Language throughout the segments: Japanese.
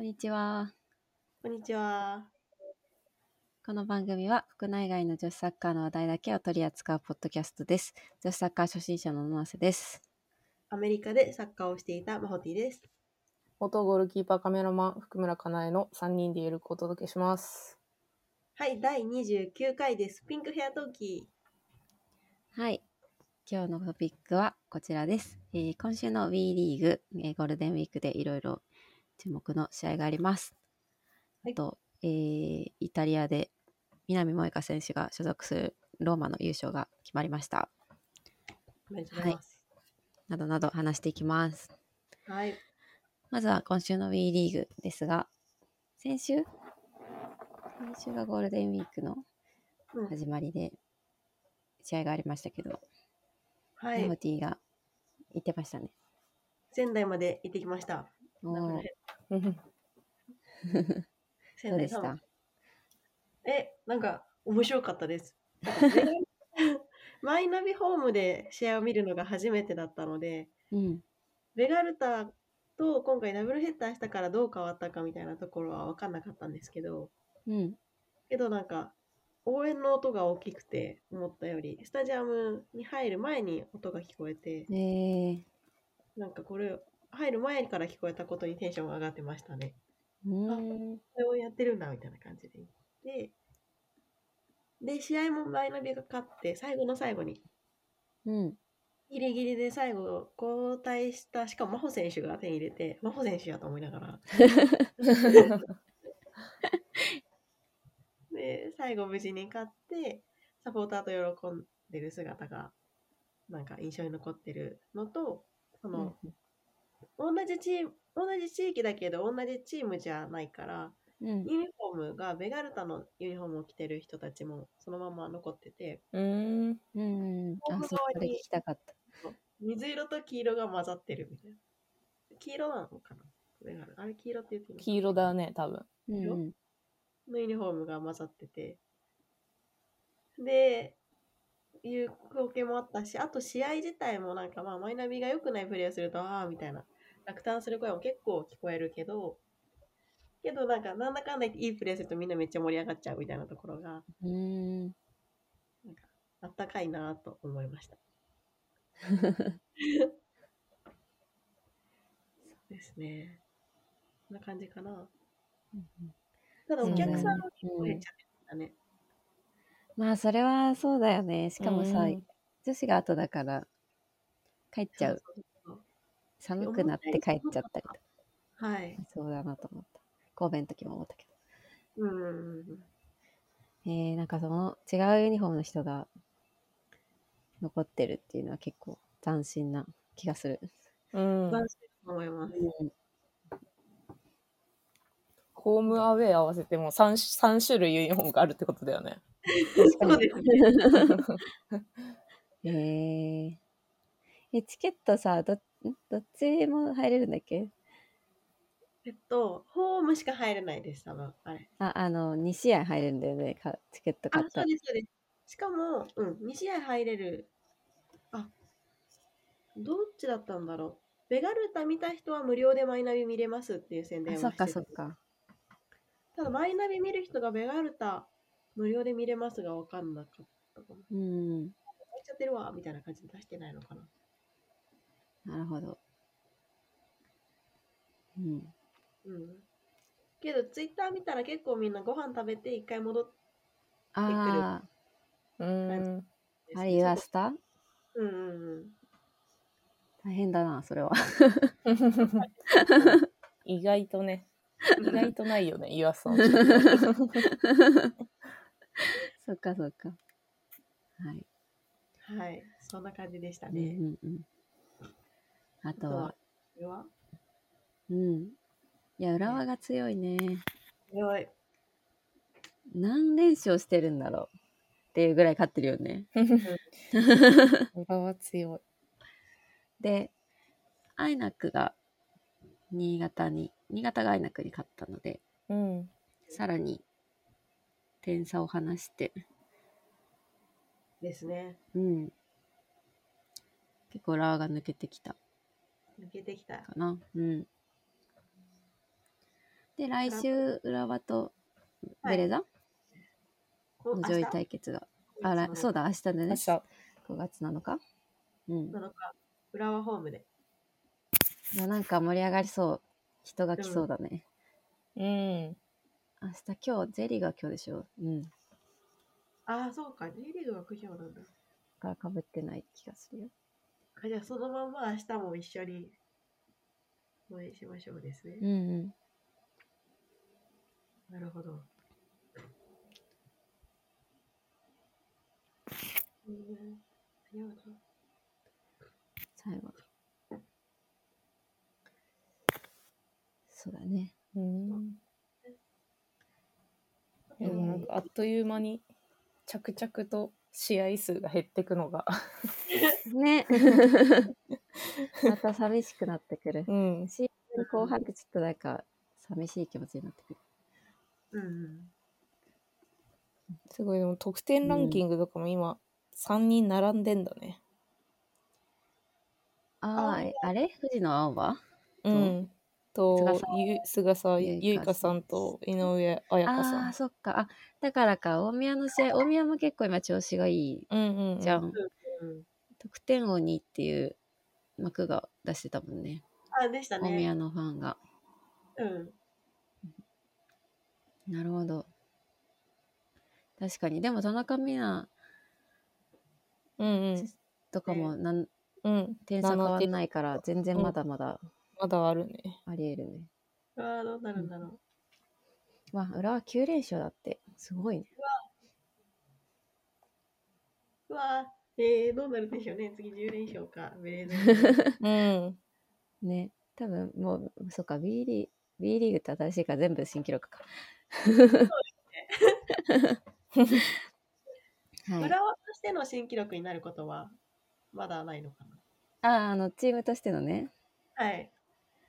こんにちは。こんにちは。この番組は国内外の女子サッカーの話題だけを取り扱うポッドキャストです。女子サッカー初心者の野瀬です。アメリカでサッカーをしていたマホティです。元ゴールキーパーカメラマン福村かなえの3人でゆるくお届けします。はい、第29回です。ピンクヘアトーキはい。今日のトピックはこちらです。えー今週の WE リーグ、えーゴールデンウィークでいろいろ注目の試合があります。はいあと、えーイタリアで南萌香選手が所属するローマの優勝が決まりました。ー。おめでとうございます。などなど話していきます。はい。まずは今週の WE リーグですが、先週？先週がゴールデンウィークのうん始まりで試合がありましたけど、はいナホ。ティが言ってましたね。仙台まで行ってきました。おーダブルヘうでした台え、なんか面白かったです。マイナビホームで試合を見るのが初めてだったので、うん。ベガルタと今回ダブルヘッダーしたからどう変わったかみたいなところは分かんなかったんですけど、うん。けどなんか応援の音が大きくて思ったよりスタジアムに入る前に音が聞こえてえー、なんかこれ入る前から聞こえたことにテンションが上がってましたね。うーん。これをやってるんだみたいな感じで。で、で試合もマイナビが勝って最後の最後にうん。ギリギリで最後交代したしかも真帆選手が手に入れて真帆選手やと思いながら で最後無事に勝ってサポーターと喜んでる姿がなんか印象に残ってるのとその、同じチーム同じ地域だけど同じチームじゃないからうん。ユニフォームがベガルタのユニフォームを着てる人たちもそのまま残っててうん。うん。あ、それ聞きたかった。水色と黄色が混ざってるみたいな黄色なのかな？ベガルあれ黄色って言って黄色だね、多分。うん色のユニフォームが混ざっててでいう光景もあったしあと試合自体もなんかまあマイナビが良くないプレーをするとああみたいな落胆する声も結構聞こえるけどけどなんかなんだかんだ言っていいプレーするとみんなめっちゃ盛り上がっちゃうみたいなところがうーん。なんかあったかいなと思いました。そうですね。こんな感じかな。ただお客さんは結構減っちゃってたね、まあ、それはそうだよね。しかもさ、うん。女子が後だから帰っちゃう。そうそう寒くなって帰っちゃったりとか。はいそうだなと思った。神戸の時も思ったけうんうんうんど。えー、なんかその違うユニフォームの人が残ってるっていうのは結構斬新な気がする。うん。男子と思います。ホームアウェイ合わせても 3, 三種類ユニフォームがあるってことだよね。そうですね。えー、え、チケットさ、どん？どっちも入れるんだっけ？えっと、ホームしか入れないです、多分。あれ。あ、あの、2試合入れるんだよね、かチケット買あ、ったそうです、そうです。しかも、うん、2試合入れる。あ、どっちだったんだろう。ベガルタ見た人は無料でマイナビ見れますっていう宣伝あ、をそっかそってか。ただ、マイナビ見る人がベガルタ無料で見れますが分かんなかったかも。うん、入っちゃってるわ、みたいな感じで出してないのかな。なるほど。うん。うん。けど、ツイッター見たら結構みんなご飯食べて一回戻ってあうん。あ、あれ、ユアスタうんうんうん。大変だな、それは。意外とね、意外とないよね、ユアさん。そっかそっか。はい。はい、そんな感じでしたうんね。うんうん。あとは、うん。いや、浦和が強いね。強い。何連勝してるんだろうっていうぐらい勝ってるよね。裏は強い。で、アイナックが新潟に、新潟がアイナックに勝ったので、うん。さらに点差を離して、ですね。うん。結構ラーが抜けてきた抜けてきた。かな。うん。で、来週、浦和とベレザ？この上位対決が。あら、そうだ。だ、明日でね。明日。5月7日？うん。7日、浦和ホームで。いやなんか盛り上がりそう。人が来そうだね。うん。明日、今日、ゼリーが今日でしょ？うん。ああ、そうか。J リーグは9時なんだ。がかぶってない気がするよ。あじゃあ、そのまんま明日も一緒に応援しましょうですね。うんうん。なるほど。うんなるほど最後。そうだね。うん。でもなんかあっという間に着々と試合数が減ってくのが。ね。また寂しくなってくる。うん。シーズン後半ってちょっとなんか寂しい気持ちになってくる。うんうん。すごい、でも得点ランキングとかも今、3人並んでんだね。ああ、えあれ？藤野青葉うん。と菅さ、ゆ菅さゆいかゆいかさんと井上彩香さああ、ん。そっか。あ、だからか、大宮の試合、大宮も結構今調子がいいうんうんうん。じゃん。うん、得点王にっていう幕が出してたもんね。あ、でしたね。大宮のファンが。うん。なるほど。確かに。でも田中美奈うんうん。とかもなんうん。点差変わ7んないから、全然まだまだまだあるね。ありえるね。ああ、どうなるんだろう。まあ、裏は9連勝だって。すごいね。うわーえー、どうなるでしょうね。次10連勝か。ベレーザ うん。ね。多分もう、そっか、B リーグ、B リーグって新しいから全部新記録か。はい。浦和としての新記録になることはまだないのかああ、あの、チームとしてのね。な。はい。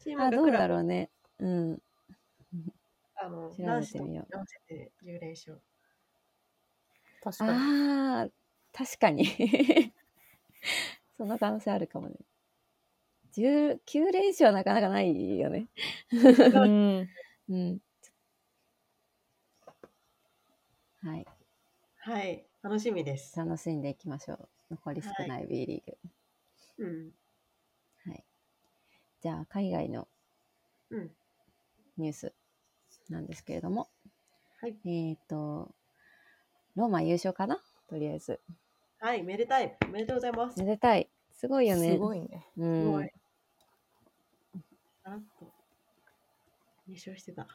チームあどうだろうね。うん。あの調べてみようて10連勝。確かに。ああ、確かに。その可能性あるかもね。10 9連勝はなかなかないよね。うん。うん。はい。はい。楽しみです。楽しんでいきましょう。残り少ない B リーグ。うん。はい。じゃあ、海外のうん。ニュースなんですけれども。はい。えっ、と、ローマ優勝かな？とりあえず。はい。めでたい。おめでとうございます。めでたい。すごいよね。すごいね。うすごんい。。さらっと優勝してた。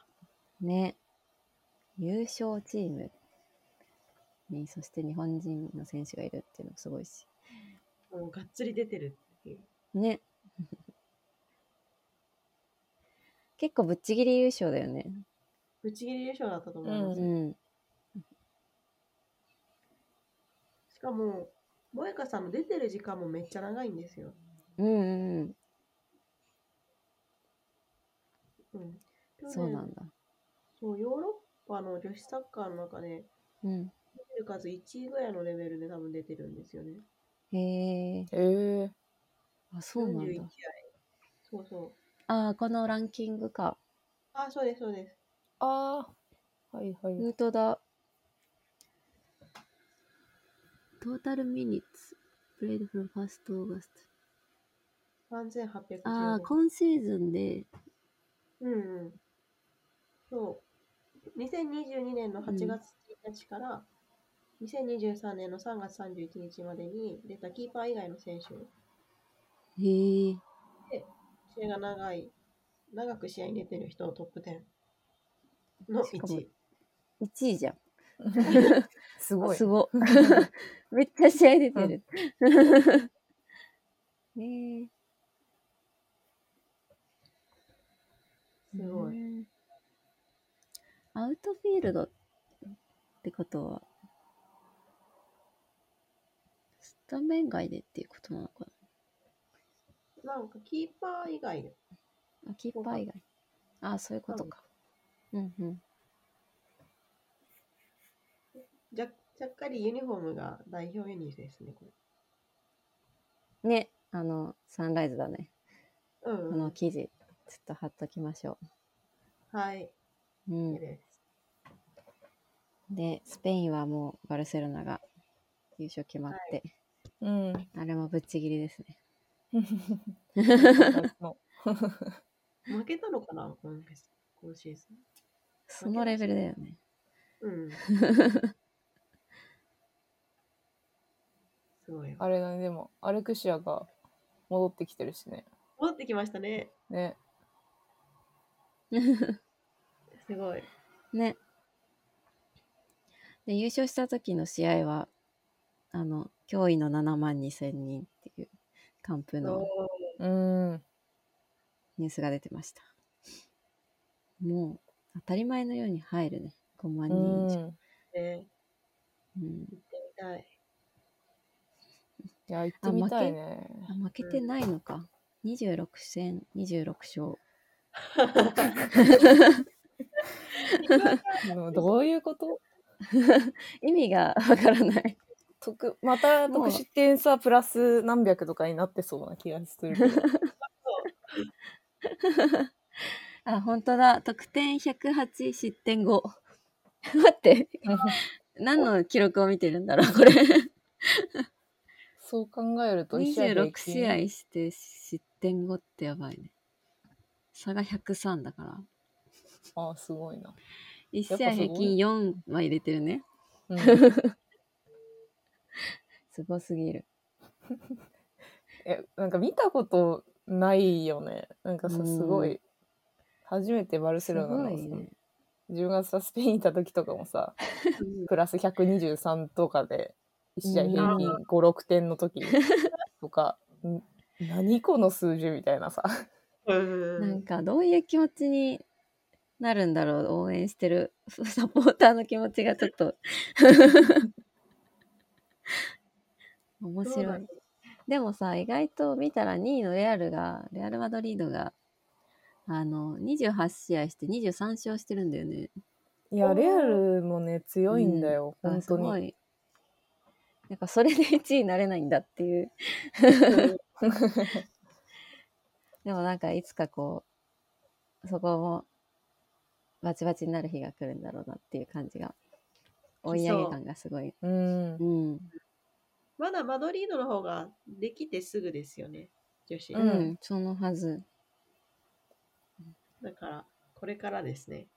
ね。優勝チームに、そして日本人の選手がいるっていうのもすごいし。もうがっつり出てるっていう。ね。結構ぶっちぎり優勝だよね。ぶっちぎり優勝だったと思います。うん。しかも、萌香さんの出てる時間もめっちゃ長いんですよ。うんうんうん。うん。そうなんだ。そう、ヨーロッパの女子サッカーの中で、うん。出てる数1位ぐらいのレベルで多分出てるんですよね。へえ。へえ。あ、そうなん41試合だ。。そうそう。ああ、このランキングか。あ、そうです、そうです。ああ。はいはい。本当だ。Total minutes. Played from first August 3815。ト。ああ、今シーズンで、うんうん。そう。2022年の8月1日から、2023年の3月31日までに出たキーパー以外の選手、へえ。試合が長い、長く試合に出てる人をトップ10のしかも1位。1位じゃん。すごい。すご。めっちゃ試合出てる。へえ。すごい。うんアウトフィールドってことは、スタメン外でっていうことなのかな？んかキーパー以外あ、キーパー以外。ああ、そういうことか。うんうん。じゃちゃっかりユニフォームが代表ユニですね、こね、あの、サンライズだね。れ。うん、こうん。の記事、ちょっと貼っときましょはい。うん。です。で、スペインはもうバルセロナが優勝決まって、うん。あれもぶっちぎりですね。の 負けたのかな今シーズそのレベルだよね。ン。うん。すごいよ。あれだね、でも、アレクシアが戻ってきてるしね。戻ってきましたね。ね。すごい。ね。で、優勝した時の試合は、あの、驚異の7万2千人っていう、完封のうん。ニュースが出てました。もう、当たり前のように入るね。5万う人以上。ん。ね、うん。行ってみたい。いや、行ってみたいね。あ、負けてないのか。26戦、26勝。どういうこと？意味がわからない。得またもう得失点差プラス何百とかになってそうな気がするけど。あ、本当だ。得点108、失点5。待って。何の記録を見てるんだろう、これ。そう考えると一試合平26均試合して失点5ってやばいね。差が103だから。あすごいな。1試合平均4は入れてるね。うん、すごすぎる。えなんか見たことないよね。なんかさ、うんすごい。初めてバルセすロナのね。10月さ、スペイン行った時とかもさ、プラス123とかで、1試合平均5、6点の時とか、ん 何この数字みたいなさ。うんなんかどういう気持ちになるんだろう応援してるサポーターの気持ちがちょっと面白い。でもさ意外と見たら2位のレアルがレアル・マドリードがあの28試合して23勝してるんだよね。いや、レアルもね、強いんだよ、あ本当に。すごい。なんかそれで1位になれないんだっていう。でもなんかいつかこう、そこもバチバチになる日が来るんだろうなっていう感じが、追い上げ感がすごい。うんう。ん。まだマドリードの方ができてすぐですよね、女子。うんん、そのはず。だから、これからですね。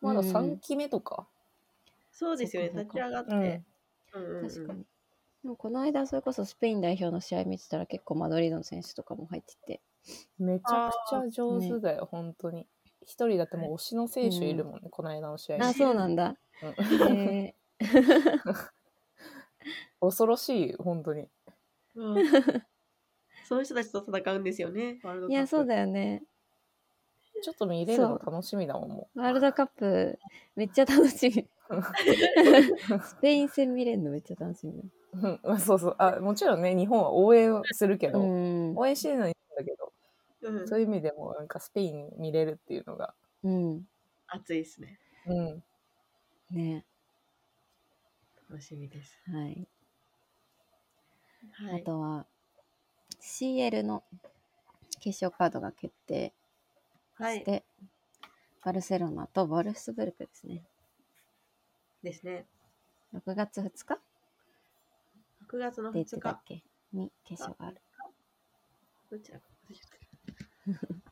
まだうん3期目とか？そうですよね、立ち上がって。うんうんうん確かに。でもこの間それこそスペイン代表の試合見てたら結構マドリードの選手とかも入ってて。めちゃくちゃ上手だよ、本当に。一人だってもう推しの選手いるもんね、この間の試合。あ、そうなんだ。うんへ 恐ろしい、本当に。うんそういう人たちと戦うんですよね、ワールドカップ。ーいや、そうだよね。ちょっと見れるの楽しみだもん、もワールドカップめっちゃ楽しみ。スペイン戦見れるのめっちゃ楽しみ。う。うんまあそうそうあ。もちろんね、日本は応援するけど、うん。応援してるのにいいんだけど、うんそういう意味でもなんかスペイン見れるっていうのが、うん。熱いですね。うん。ね。楽しみです。はい。はい。あとは、CL の決勝カードが決定はい。して、バルセロナとボルフスブルクですね。ですね。6月2日？6月の2って言ってたっ日。け？に決勝がある。どちらか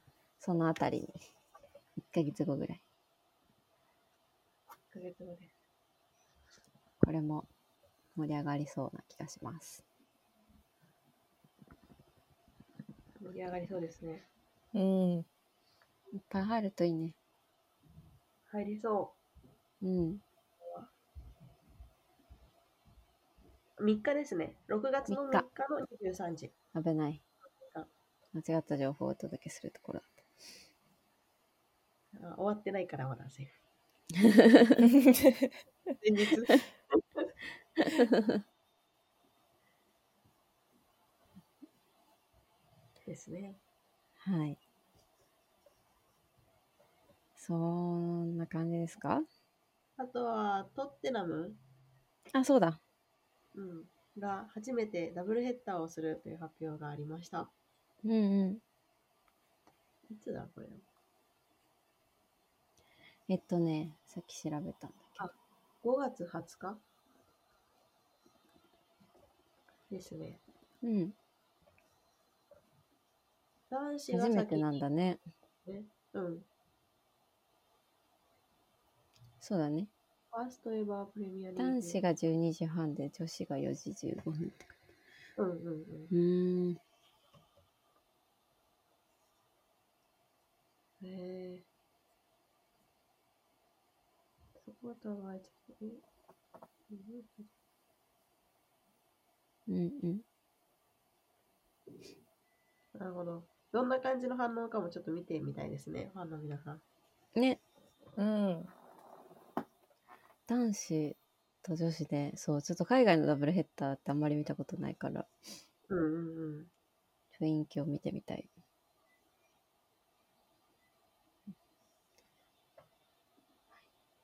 そのあたりに、1ヶ月後ぐらい。1ヶ月後です。これも盛り上がりそうな気がします。盛り上がりそうですね。うん。いっぱい入るといいね。入りそうん。う。3日ですね。6月の3 3日日の23時。危ないあ。間違った情報をお届けするところだっあ終わってないからまだセーフ。前日。ですね。た。はい。そんな感じですか？あとは、トッテナム、あ、そうだ。うん、が初めてダブルヘッダーをするという発表がありました。うんうん。いつだこれ？えっとね、さっき調べたんだけど。5月20日？ですね。うん。男子が初めて先なんだね。ね。うん。そうだね。ファーストエバープレミアリーグ。男子が12時半で、女子が4時15分って。うんうんうん。うーん。へえ。そこはえうんうん。なるほど。どんな感じの反応かもちょっと見てみたいですね、ファンの皆さん。ね、うん。男子と女子で、そう、ちょっと海外のダブルヘッダーってあんまり見たことないから、うんうんうん。雰囲気を見てみたい。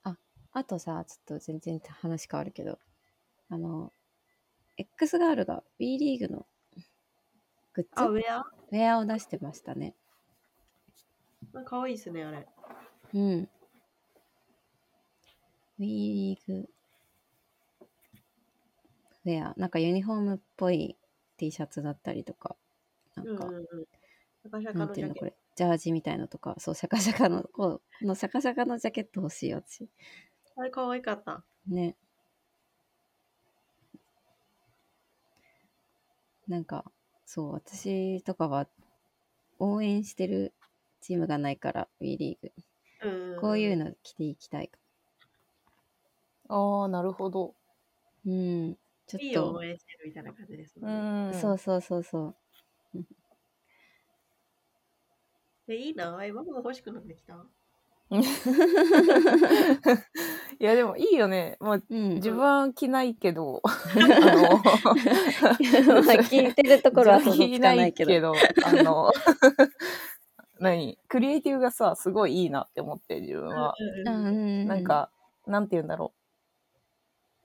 あ、あとさ、ちょっと全然話変わるけど、あの、X ガールが B リーグのグッあ、ズ、ウェア？ウェアを出してましたね。か可愛いですね、あれ。うん。B リーグウェア、なんかユニフォームっぽい T シャツだったりとか、なんか、なんていうのこれジャージみたいのとかそうシャカシャカのこうこのシャカシャカのジャケット欲しい私ト。あれ可愛かった。ねなんかそう私とかは応援してるチームがないから WE リーグうんんんこういう。の着ていきたいかああ、なるほど。うんちょいいっとよ応援してるみたいな感じですうもんね。ん。そうそうそうそう え、いいな。え、僕も欲しくなってきた？いや、でもいいよね。まあ、うん。自分は着ないけど、聞いてるところは想像つかないけど。あの、何？クリエイティブがさ、すごいいいなって思って、自分は。なんか、なんて言うんだろう。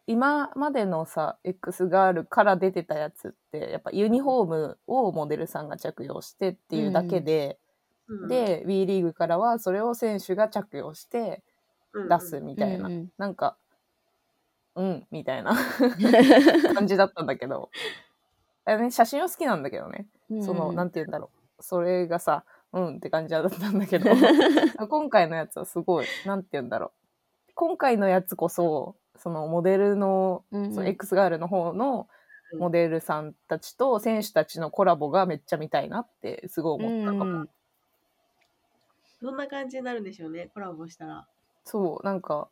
今までのさ、X ガールから出てたやつって、やっぱユニフォームをモデルさんが着用してっていうだけで、うん、で、WE リーグからはそれを選手が着用して出すみたいな。うんうんなんか、うん、みたいな 感じだったんだけど、あれね、写真は好きなんだけどね。うんその、なんて言うんだろう。それがさ、うんって感じだったんだけど、今回のやつはすごい、なんて言うんだろう。今回のやつこそ、そのモデルの、うんうんその X ガールの方のモデルさんたちと選手たちのコラボがめっちゃ見たいなってすごい思ったかも。うんどんな感じになるんでしょうね、コラボしたら。そう、なんか、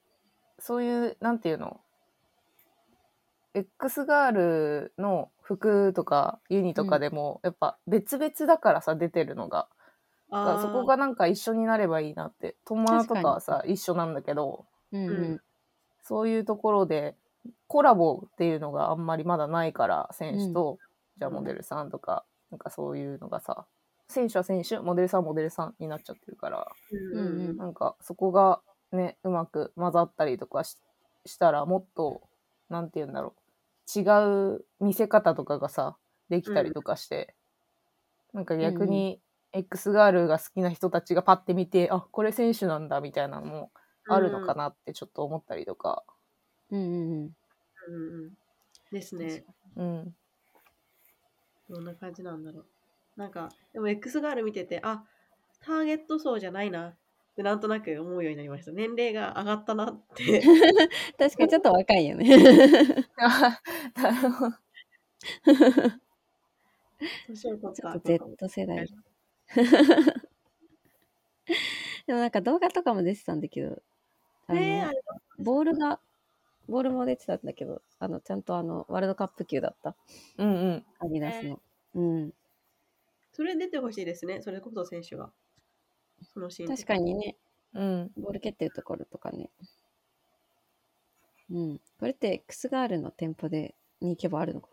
そういう、なんていうの？X ガールの服とかユニとかでも、やっぱ別々だからさ、出てるのが。だからそこがなんか一緒になればいいなって。友達とかはさ、一緒なんだけど、うんうん。そういうところで、コラボっていうのがあんまりまだないから、選手と、じゃあモデルさんとか、なんかそういうのがさ、選手は選手、モデルさんはモデルさんになっちゃってるから、うんうんうんなんかそこがね、うまく混ざったりとかししたら、もっと、なんて言うんだろう、違う見せ方とかがさ、できたりとかして、なんか逆に X ガールが好きな人たちがパッて見て、あ、これ選手なんだみたいなのもあるのかなってちょっと思ったりとか、うんうんうんうんうん。ですね。うん。どんな感じなんだろう。なんか、でも X ガール見てて、あ、ターゲット層じゃないなってなんとなく思うようになりました。年齢が上がったなって。確かにちょっと若いよね。あなるほど。年を取った ちょっと後かも Z 世代。でもなんか動画とかも出てたんだけど、あのねえ、あれボールが、ボールも出てたんだけど、あの、ちゃんとあの、ワールドカップ級だった。うんうん。アディダスの。うん。それ出てほしいですね。それこそ選手が。そのシーン。確かにね、うん。ボール蹴ってるところとかね。うん。これって X ガールの店舗でに行けばあるのか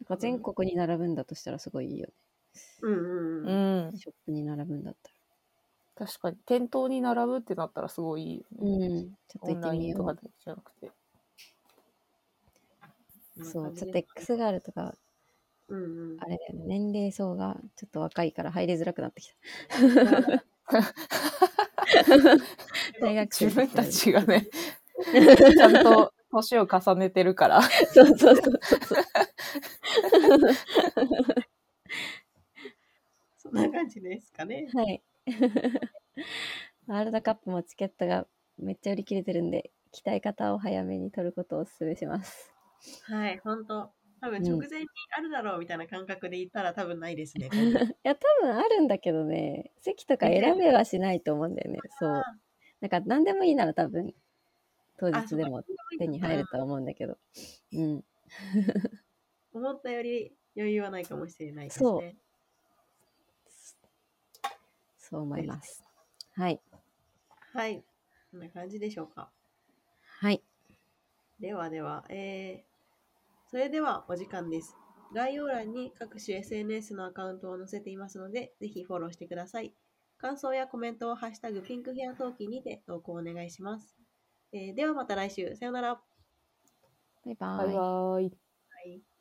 なんか全国に並ぶんだとしたらすごいいいようんうんうん。うんね。。ショップに並ぶんだった確かに、店頭に並ぶってなったらすごいいいよら。ね。うん。ちょっと行ってみよインとかじゃなくて。う。そう、ちょっと X ガールとか、うんうんあ。れだよね、年齢層がちょっと若いから入りづらくなってきた。大学生自分たちがね、ちゃんと年を重ねてるから。そうそうそうそう。そんな感じですかね。はい。ワールドカップもチケットがめっちゃ売り切れてるんで、来たい方を早めに取ることをお勧めします。はい、本当多分うん直前にあるだろうみたいな感覚で言ったら多分ないですね。いや、多分あるんだけどね、席とか選べはしないと思うんだよね。そう。なんか何でもいいなら多分、当日でも手に入るとは思うんだけど。うん。思ったより余裕はないかもしれないですね。そう思います。はい。はい。こんな感じでしょうか。はい。ではでは、えー、それではお時間です。概要欄に各種 SNS のアカウントを載せていますので、ぜひフォローしてください。感想やコメントをハッシュタグピンクヘアトーキーにて投稿お願いします。えーではまた来週。さようなら。バイババイバーイ。はい